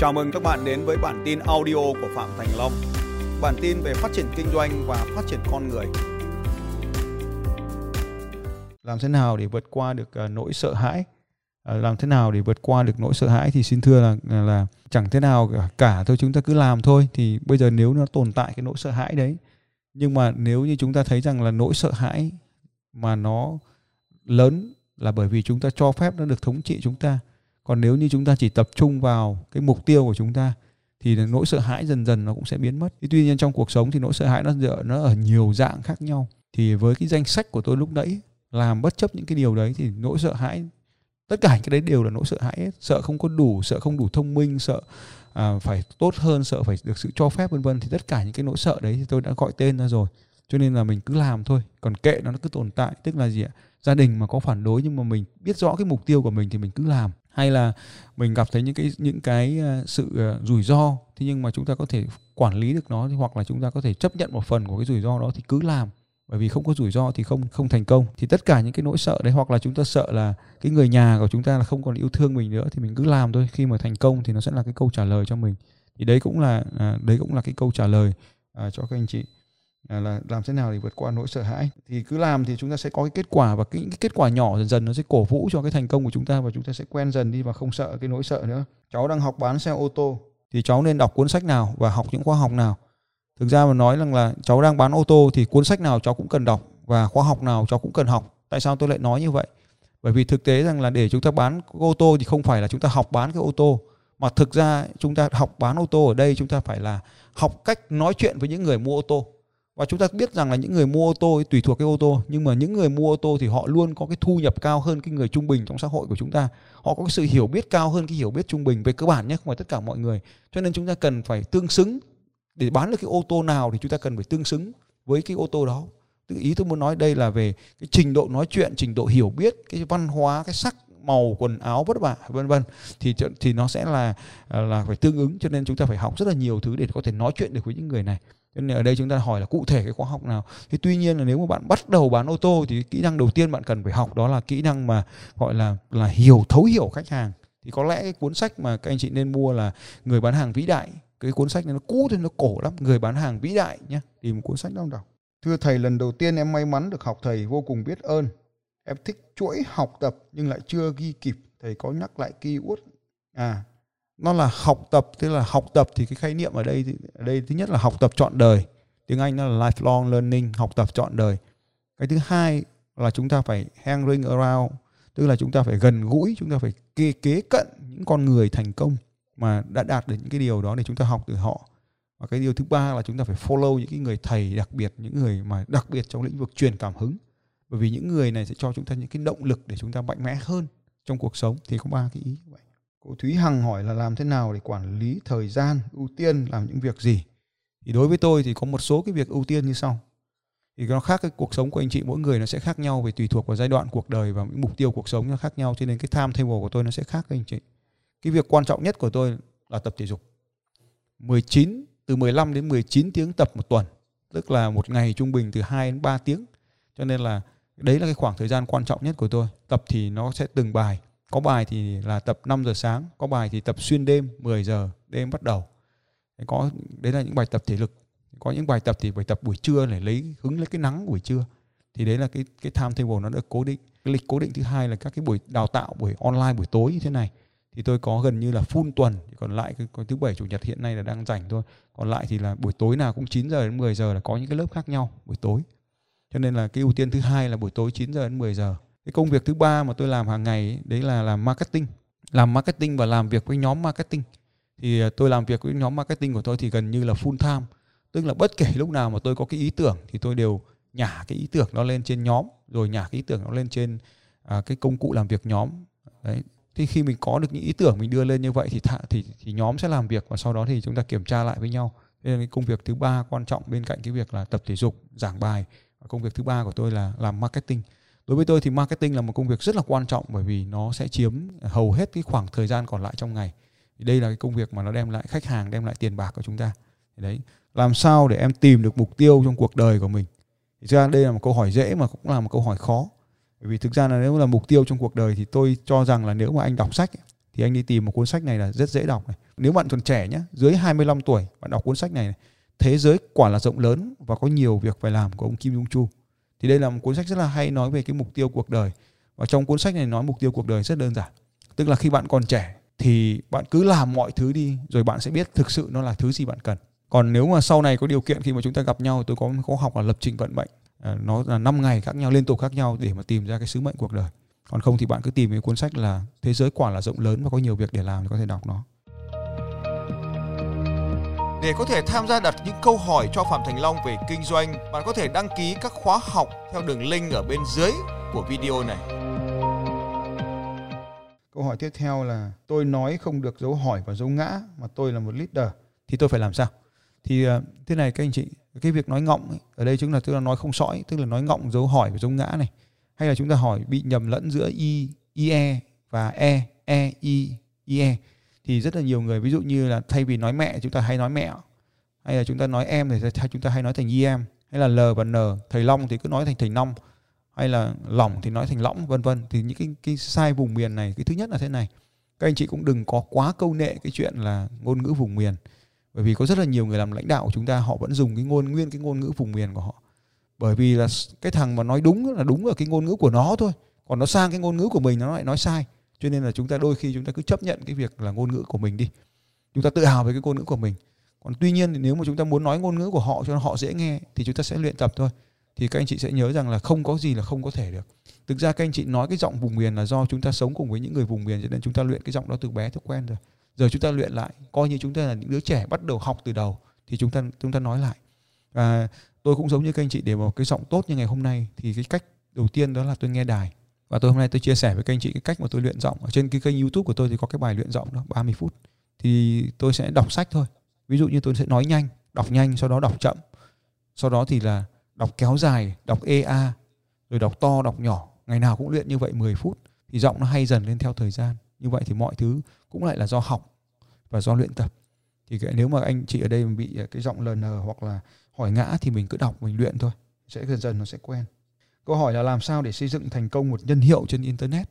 Chào mừng các bạn đến với bản tin audio của Phạm Thành Long. Bản tin về phát triển kinh doanh và phát triển con người. Làm thế nào để vượt qua được ờ, nỗi sợ hãi? Ờ, làm thế nào để vượt qua được nỗi sợ hãi thì xin thưa là là, là chẳng thế nào cả, cả thôi chúng ta cứ làm thôi thì bây giờ nếu nó tồn tại cái nỗi sợ hãi đấy nhưng mà nếu như chúng ta thấy rằng là nỗi sợ hãi mà nó lớn là bởi vì chúng ta cho phép nó được thống trị chúng ta còn nếu như chúng ta chỉ tập trung vào cái mục tiêu của chúng ta thì nỗi sợ hãi dần dần nó cũng sẽ biến mất. tuy nhiên trong cuộc sống thì nỗi sợ hãi nó nó ở nhiều dạng khác nhau. Thì với cái danh sách của tôi lúc nãy làm bất chấp những cái điều đấy thì nỗi sợ hãi tất cả những cái đấy đều là nỗi sợ hãi hết. sợ không có đủ sợ không đủ thông minh sợ à, phải tốt hơn sợ phải được sự cho phép vân vân thì tất cả những cái nỗi sợ đấy thì tôi đã gọi tên ra rồi cho nên là mình cứ làm thôi còn kệ nó nó cứ tồn tại tức là gì ạ gia đình mà có phản đối nhưng mà mình biết rõ cái mục tiêu của mình thì mình cứ làm hay là mình gặp thấy những cái những cái ờ, sự ờ, rủi ro thế nhưng mà chúng ta có thể quản lý được nó hoặc là chúng ta có thể chấp nhận một phần của cái rủi ro đó thì cứ làm. Bởi vì không có rủi ro thì không không thành công. Thì tất cả những cái nỗi sợ đấy hoặc là chúng ta sợ là cái người nhà của chúng ta là không còn yêu thương mình nữa thì mình cứ làm thôi. Khi mà thành công thì nó sẽ là cái câu trả lời cho mình. Thì đấy cũng là à, đấy cũng là cái câu trả lời à, cho các anh chị à, là làm thế nào để vượt qua nỗi sợ hãi? Thì cứ làm thì chúng ta sẽ có cái kết quả và cái, cái kết quả nhỏ dần dần nó sẽ cổ vũ cho cái thành công của chúng ta và chúng ta sẽ quen dần đi và không sợ cái nỗi sợ nữa. Cháu đang học bán xe ô tô thì cháu nên đọc cuốn sách nào và học những khóa học nào? Thực ra mà nói rằng là cháu đang bán ô tô thì cuốn sách nào cháu cũng cần đọc và khóa học nào cháu cũng cần học. Tại sao tôi lại nói như vậy? Bởi vì thực tế rằng là để chúng ta bán ô tô thì không phải là chúng ta học bán cái ô tô mà thực ra chúng ta học bán ô tô ở đây chúng ta phải là học cách nói chuyện với những người mua ô tô và chúng ta biết rằng là những người mua ô tô tùy thuộc cái ô tô, nhưng mà những người mua ô tô thì họ luôn có cái thu nhập cao hơn cái người trung bình trong xã hội của chúng ta. Họ có cái sự hiểu biết cao hơn cái hiểu biết trung bình về cơ bản nhé, không phải tất cả mọi người. Cho nên chúng ta cần phải tương xứng. Để bán được cái ô tô nào thì chúng ta cần phải tương xứng với cái ô tô đó. Tức ý tôi muốn nói đây là về cái trình độ nói chuyện, trình độ hiểu biết, cái văn hóa, cái sắc màu quần áo vất vả, vân vân, thì thì nó sẽ là à, là phải tương ứng, cho nên chúng ta phải học rất là nhiều thứ để có thể nói chuyện được với những người này. Cho nên ở đây chúng ta hỏi là cụ thể cái khóa học nào? Thì tuy nhiên là nếu mà bạn bắt đầu bán ô tô thì kỹ năng đầu tiên bạn cần phải học đó là kỹ năng mà gọi là là hiểu, thấu hiểu khách hàng. Thì có lẽ cái cuốn sách mà các anh chị nên mua là người bán hàng vĩ đại. Cái cuốn sách này nó cũ thì nó cổ lắm. Người bán hàng vĩ đại nhé tìm một cuốn sách đâu đọc. Thưa thầy, lần đầu tiên em may mắn được học thầy, vô cùng biết ơn em thích chuỗi học tập nhưng lại chưa ghi kịp. Thầy có nhắc lại keyword. À nó là học tập tức là học tập thì cái khái niệm ở đây ở đây thứ nhất là học tập trọn đời. Tiếng anh nó là lifelong learning học tập trọn đời. Cái thứ hai là chúng ta phải hang ring around tức là chúng ta phải gần gũi chúng ta phải kế, kế cận những con người thành công mà đã đạt được những cái điều đó để chúng ta học từ họ. Và cái điều thứ ba là chúng ta phải follow những cái người thầy đặc biệt những người mà đặc biệt trong lĩnh vực truyền cảm hứng bởi vì những người này sẽ cho chúng ta những cái động lực để chúng ta mạnh mẽ hơn trong cuộc sống. Thì có ba cái ý như vậy. Cô Thúy Hằng hỏi là làm thế nào để quản lý thời gian, ưu tiên, làm những việc gì? Thì đối với tôi thì có một số cái việc ưu tiên như sau. Thì nó khác cái cuộc sống của anh chị. Mỗi người nó sẽ khác nhau về tùy thuộc vào giai đoạn cuộc đời và những mục tiêu cuộc sống nó khác nhau. Cho nên cái time table của tôi nó sẽ khác với anh chị. Cái việc quan trọng nhất của tôi là tập thể dục. 19 từ 15 đến 19 tiếng tập một tuần. Tức là một ngày trung bình từ 2 đến 3 tiếng. Cho nên là đấy là cái khoảng thời gian quan trọng nhất của tôi. Tập thì nó sẽ từng bài. Có bài thì là tập 5 giờ sáng, có bài thì tập xuyên đêm 10 giờ, đêm bắt đầu. Có, đấy là những bài tập thể lực. Có những bài tập thì phải tập buổi trưa để lấy hứng lấy cái nắng buổi trưa. Thì đấy là cái cái timetable nó được cố định. Cái lịch cố định thứ hai là các cái buổi đào tạo, buổi online buổi tối như thế này. Thì tôi có gần như là full tuần. Còn lại cái thứ bảy, chủ nhật hiện nay là đang rảnh thôi. Còn lại thì là buổi tối nào cũng 9 giờ đến 10 giờ là có những cái lớp khác nhau buổi tối cho nên là cái ưu tiên thứ hai là buổi tối 9 giờ đến 10 giờ. Cái công việc thứ ba mà tôi làm hàng ngày ấy, đấy là làm marketing. Làm marketing và làm việc với nhóm marketing. Thì à, tôi làm việc với nhóm marketing của tôi thì gần như là full time. Tức là bất kể lúc nào mà tôi có cái ý tưởng thì tôi đều nhả cái ý tưởng nó lên trên nhóm rồi nhả cái ý tưởng nó lên trên à, cái công cụ làm việc nhóm. Đấy. Thì khi mình có được những ý tưởng mình đưa lên như vậy thì thạ, thì thì nhóm sẽ làm việc và sau đó thì chúng ta kiểm tra lại với nhau. Nên cái công việc thứ ba quan trọng bên cạnh cái việc là tập thể dục giảng bài công việc thứ ba của tôi là làm marketing. Đối với tôi thì marketing là một công việc rất là quan trọng bởi vì nó sẽ chiếm hầu hết cái khoảng thời gian còn lại trong ngày. Thì đây là cái công việc mà nó đem lại khách hàng đem lại tiền bạc của chúng ta. Đấy làm sao để em tìm được mục tiêu trong cuộc đời của mình? Thì ra đây là một câu hỏi dễ mà cũng là một câu hỏi khó. Bởi vì thực ra là nếu là mục tiêu trong cuộc đời thì tôi cho rằng là nếu mà anh đọc sách thì thì anh đi tìm một cuốn sách này là rất dễ đọc này. Nếu bạn còn trẻ nhé dưới 25 tuổi bạn đọc cuốn sách này, này thế giới quả là rộng lớn và có nhiều việc phải làm của ông Kim Jong Chu thì đây là một cuốn sách rất là hay nói về cái mục tiêu cuộc đời. Và trong cuốn sách này nói mục tiêu cuộc đời rất đơn giản. Tức là khi bạn còn trẻ thì bạn cứ làm mọi thứ đi rồi bạn sẽ biết thực sự nó là thứ gì bạn cần. Còn nếu mà sau này có điều kiện khi mà chúng ta gặp nhau tôi có có học là lập trình vận mệnh. À, nó là 5 ngày khác nhau liên tục khác nhau để mà tìm ra cái sứ mệnh cuộc đời. Còn không thì bạn cứ tìm cái cuốn sách là thế giới quả là rộng lớn và có nhiều việc để làm thì có thể đọc nó để có thể tham gia đặt những câu hỏi cho Phạm Thành Long về kinh doanh, bạn có thể đăng ký các khóa học theo đường link ở bên dưới của video này. Câu hỏi tiếp theo là tôi nói không được dấu hỏi và dấu ngã mà tôi là một leader thì tôi phải làm sao? Thì ờ, thế này các anh chị, cái việc nói ngọng ấy, ở đây chúng là tức là nói không sõi, tức là nói ngọng dấu hỏi và dấu ngã này. Hay là chúng ta hỏi bị nhầm lẫn giữa i, ie và e, e, i, ie thì rất là nhiều người, ví dụ như là thay vì nói mẹ chúng ta hay nói mẹ. Hay là chúng ta nói em thì chúng ta hay nói thành y em. Hay là l và n, thầy long thì cứ nói thành thầy long hay là lỏng thì nói thành lõng, vân vân. Thì những cái cái sai vùng miền này, cái thứ nhất là thế này. Các anh chị cũng đừng có quá câu nệ cái chuyện là ngôn ngữ vùng miền. Bởi vì có rất là nhiều người làm lãnh đạo của chúng ta, họ vẫn dùng cái ngôn nguyên, cái ngôn ngữ vùng miền của họ. Bởi vì là cái thằng mà nói đúng là đúng ở cái ngôn ngữ của nó thôi. Còn nó sang cái ngôn ngữ của mình, nó lại nói sai cho nên là chúng ta đôi khi chúng ta cứ chấp nhận cái việc là ngôn ngữ của mình đi. Chúng ta tự hào về cái ngôn ngữ của mình. Còn tuy nhiên thì nếu mà chúng ta muốn nói ngôn ngữ của họ cho họ dễ nghe thì chúng ta sẽ luyện tập thôi. Thì các anh chị sẽ nhớ rằng là không có gì là không có thể được. Thực ra các anh chị nói cái giọng vùng miền là do chúng ta sống cùng với những người vùng miền cho nên chúng ta luyện cái giọng đó từ bé từ quen rồi. Giờ chúng ta luyện lại, coi như chúng ta là những đứa trẻ bắt đầu học từ đầu thì chúng ta chúng ta nói lại. Và tôi cũng giống như các anh chị, để một cái giọng tốt như ngày hôm nay thì cái cách đầu tiên đó là tôi nghe đài và tôi hôm nay tôi chia sẻ với các anh chị cái cách mà tôi luyện giọng. Ở trên cái kênh youtube của tôi thì có cái bài luyện giọng đó 30 phút. Thì tôi sẽ đọc sách thôi. Ví dụ như tôi sẽ nói nhanh đọc nhanh sau đó đọc chậm. Sau đó thì là đọc kéo dài đọc ea rồi đọc to đọc nhỏ. Ngày nào cũng luyện như vậy 10 phút. Thì giọng nó hay dần lên theo thời gian. Như vậy thì mọi thứ cũng lại là do học và do luyện tập. Thì cái, nếu mà anh chị ở đây bị cái giọng lờ nờ hoặc là hỏi ngã thì mình cứ đọc mình luyện thôi. Sẽ dần dần nó sẽ quen câu hỏi là làm sao để xây dựng thành công một nhân hiệu trên internet?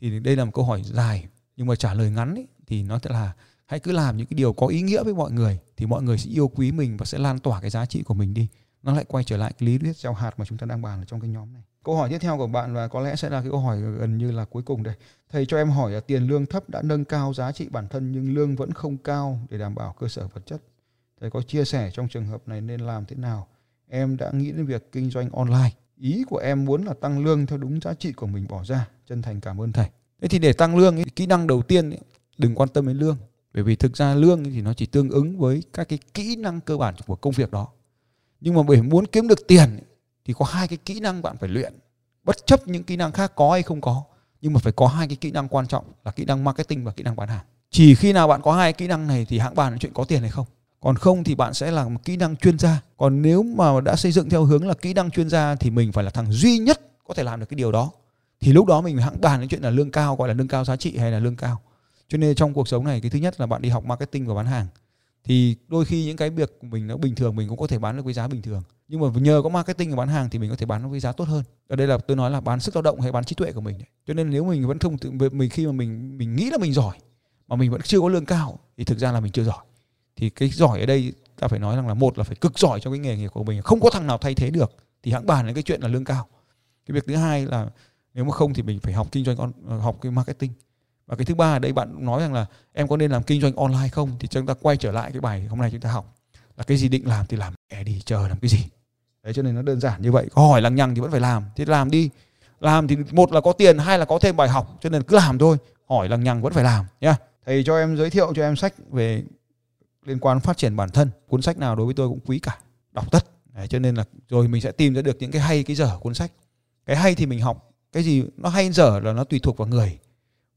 Thì đây là một câu hỏi dài nhưng mà trả lời ngắn ý, thì nó sẽ là hãy cứ làm những cái điều có ý nghĩa với mọi người thì mọi người sẽ yêu quý mình và sẽ lan tỏa cái giá trị của mình đi. Nó lại quay trở lại cái lý thuyết gieo hạt mà chúng ta đang bàn ở trong cái nhóm này. Câu hỏi tiếp theo của bạn và có lẽ sẽ là cái câu hỏi gần như là cuối cùng đây. Thầy cho em hỏi là tiền lương thấp đã nâng cao giá trị bản thân nhưng lương vẫn không cao để đảm bảo cơ sở vật chất. Thầy có chia sẻ trong trường hợp này nên làm thế nào? Em đã nghĩ đến việc kinh doanh online ý của em muốn là tăng lương theo đúng giá trị của mình bỏ ra. Chân thành cảm ơn thầy. Thế thì để tăng lương ý, kỹ năng đầu tiên ý, đừng quan tâm đến lương. Bởi vì thực ra lương thì nó chỉ tương ứng với các cái kỹ năng cơ bản của công việc đó. Nhưng mà bởi muốn kiếm được tiền thì có hai cái kỹ năng bạn phải luyện. Bất chấp những kỹ năng khác có hay không có nhưng mà phải có hai cái kỹ năng quan trọng là kỹ năng marketing và kỹ năng bán hàng. Chỉ khi nào bạn có hai kỹ năng này thì hãng bàn chuyện có tiền hay không? Còn không thì bạn sẽ là một kỹ năng chuyên gia. Còn nếu mà đã xây dựng theo hướng là kỹ năng chuyên gia thì mình phải là thằng duy nhất có thể làm được cái điều đó. Thì lúc đó mình phải hãng bàn đến chuyện là lương cao, gọi là lương cao giá trị hay là lương cao. Cho nên trong cuộc sống này, cái thứ nhất là bạn đi học marketing và bán hàng. Thì đôi khi những cái việc của mình nó bình thường, mình cũng có thể bán được với giá bình thường. Nhưng mà nhờ có marketing và bán hàng thì mình có thể bán với giá tốt hơn. Ở đây là tôi nói là bán sức lao động hay bán trí tuệ của mình cho nên nếu mình vẫn không tự, mình khi mà mình mình nghĩ là mình giỏi, mà mình vẫn chưa có lương cao, thì thực ra là mình chưa giỏi thì cái giỏi ở đây, ta phải nói rằng là một là phải cực giỏi trong cái nghề nghiệp của mình. Không có thằng nào thay thế được, thì hãng bàn đến cái chuyện là lương cao. Cái việc thứ hai là nếu mà không thì mình phải học kinh doanh ờ, học cái marketing. Và cái thứ ba ở đây bạn nói rằng là em có nên làm kinh doanh online không? Thì chúng ta quay trở lại cái bài hôm nay chúng ta học. Là cái gì định làm thì làm, mẹ đi, chờ làm cái gì? Đấy, cho nên nó đơn giản như vậy. Có hỏi lằng nhằng thì vẫn phải làm. Thì làm đi. Làm thì một là có tiền, hai là có thêm bài học. Cho nên cứ làm thôi. Hỏi lằng nhằng vẫn phải làm, nhá. Thầy cho em giới thiệu cho em sách về liên quan phát triển bản thân cuốn sách nào đối với tôi cũng quý cả đọc tất. Đấy, cho nên là rồi mình sẽ tìm ra được những cái hay cái dở cuốn sách. Cái hay thì mình học cái gì nó hay dở là nó tùy thuộc vào người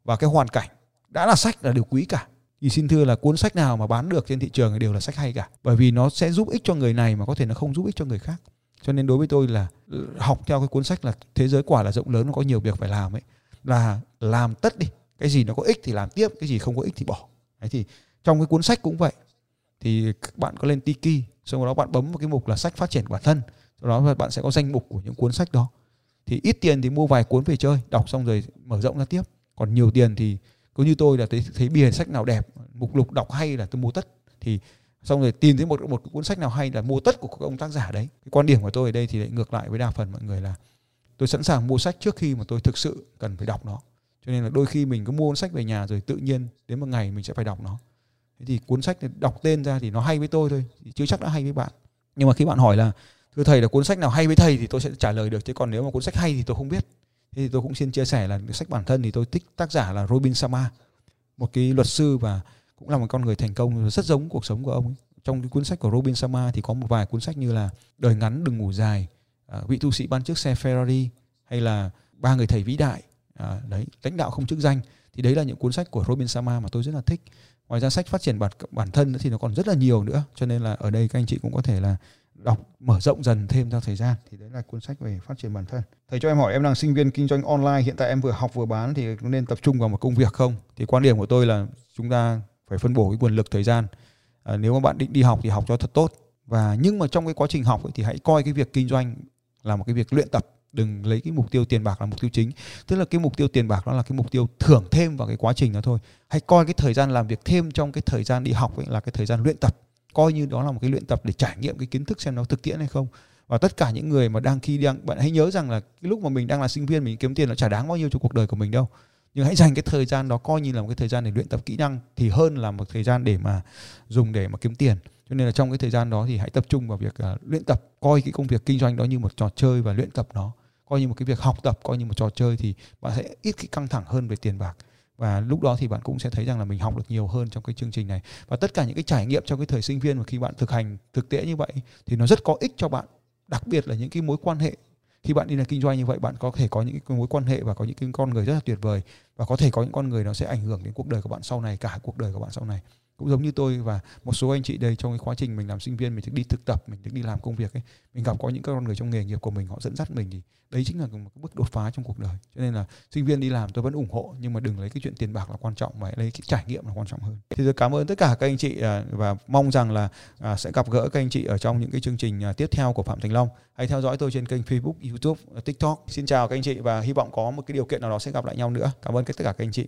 và cái hoàn cảnh. Đã là sách là điều quý cả. Thì xin thưa là cuốn sách nào mà bán được trên thị trường thì đều là sách hay cả. Bởi vì nó sẽ giúp ích cho người này mà có thể nó không giúp ích cho người khác. Cho nên đối với tôi là ừ, học theo cái cuốn sách là thế giới quả là rộng lớn nó có nhiều việc phải làm ấy. Là làm tất đi. Cái gì nó có ích thì làm tiếp cái gì không có ích thì bỏ. Đấy thì trong cái cuốn sách cũng vậy thì các bạn có lên Tiki sau đó bạn bấm vào cái mục là sách phát triển bản thân. Sau đó bạn sẽ có danh mục của những cuốn sách đó. Thì ít tiền thì mua vài cuốn về chơi đọc xong rồi mở rộng ra tiếp. Còn nhiều tiền thì cứ như tôi là thấy, thấy bìa sách nào đẹp mục lục đọc hay là tôi mua tất. Thì xong rồi tìm thấy một một cuốn sách nào hay là mua tất của các ông tác giả đấy. Cái quan điểm của tôi ở đây thì lại ngược lại với đa phần mọi người là tôi sẵn sàng mua sách trước khi mà tôi thực sự cần phải đọc nó. Cho nên là đôi khi mình cứ mua sách về nhà rồi tự nhiên đến một ngày mình sẽ phải đọc nó thế thì cuốn sách đọc tên ra thì nó hay với tôi thôi chứ chắc đã hay với bạn. Nhưng mà khi bạn hỏi là thưa thầy là cuốn sách nào hay với thầy? thì tôi sẽ trả lời được. Chứ còn nếu mà cuốn sách hay thì tôi không biết. Thế thì tôi cũng xin chia sẻ là sách bản thân thì tôi thích tác giả là Robin Sharma một cái luật sư và cũng là một con người thành công rất giống cuộc sống của ông ấy. trong cái cuốn sách của Robin Sharma thì có một vài cuốn sách như là đời ngắn đừng ngủ dài à, vị tu sĩ ban chiếc xe Ferrari hay là ba người thầy vĩ đại à, đấy lãnh đạo không chức danh thì đấy là những cuốn sách của Robin Sharma mà tôi rất là thích. Ngoài ra sách phát triển bản bản thân thì nó còn rất là nhiều nữa. Cho nên là ở đây các anh chị cũng có thể là đọc mở rộng dần thêm theo thời gian. Thì đấy là cuốn sách về phát triển bản thân. Thầy cho em hỏi em là sinh viên kinh doanh online hiện tại em vừa học vừa bán thì nên tập trung vào một công việc không? Thì quan điểm của tôi là chúng ta phải phân bổ cái nguồn lực thời gian. À, nếu mà bạn định đi học thì học cho thật tốt. Và nhưng mà trong cái quá trình học ấy, thì hãy coi cái việc kinh doanh là một cái việc luyện tập đừng lấy cái mục tiêu tiền bạc là mục tiêu chính. Tức là cái mục tiêu tiền bạc đó là cái mục tiêu thưởng thêm vào cái quá trình đó thôi. Hãy coi cái thời gian làm việc thêm trong cái thời gian đi học ấy là cái thời gian luyện tập. Coi như đó là một cái luyện tập để trải nghiệm cái kiến thức xem nó thực tiễn hay không. Và tất cả những người mà đang khi đang bạn hãy nhớ rằng là cái lúc mà mình đang là sinh viên mình kiếm tiền nó chả đáng bao nhiêu cho cuộc đời của mình đâu. Nhưng hãy dành cái thời gian đó coi như là một cái thời gian để luyện tập kỹ năng thì hơn là một thời gian để mà dùng để mà kiếm tiền. Cho nên là trong cái thời gian đó thì hãy tập trung vào việc uh, luyện tập coi cái công việc kinh doanh đó như một trò chơi và luyện tập nó coi như một cái việc học tập, coi như một trò chơi thì bạn sẽ ít cái căng thẳng hơn về tiền bạc. Và lúc đó thì bạn cũng sẽ thấy rằng là mình học được nhiều hơn trong cái chương trình này. Và tất cả những cái trải nghiệm trong cái thời sinh viên mà khi bạn thực hành thực tế như vậy thì nó rất có ích cho bạn. Đặc biệt là những cái mối quan hệ, khi bạn đi làm kinh doanh như vậy, bạn có thể có những cái mối quan hệ và có những cái con người rất là tuyệt vời và có thể có những con người nó sẽ ảnh hưởng đến cuộc đời của bạn sau này, cả cuộc đời của bạn sau này cũng giống như tôi và một số anh chị đây trong cái quá trình mình làm sinh viên, mình được đi thực tập, mình được đi làm công việc ấy. Mình gặp có những con người trong nghề nghiệp của mình, họ dẫn dắt mình thì đấy chính là một cái bước đột phá trong cuộc đời. Cho nên là sinh viên đi làm tôi vẫn ủng hộ, nhưng mà đừng lấy cái chuyện tiền bạc là quan trọng mà lấy cái trải nghiệm là quan trọng hơn. Thì tôi cảm ơn tất cả các anh chị à, và mong rằng là à, sẽ gặp gỡ các anh chị ở trong những cái chương trình à, tiếp theo của phạm thành long. Hãy theo dõi tôi trên kênh facebook, youtube, tiktok. Xin chào các anh chị và hy vọng có một cái điều kiện nào đó sẽ gặp lại nhau nữa. Cảm ơn tất cả các anh chị.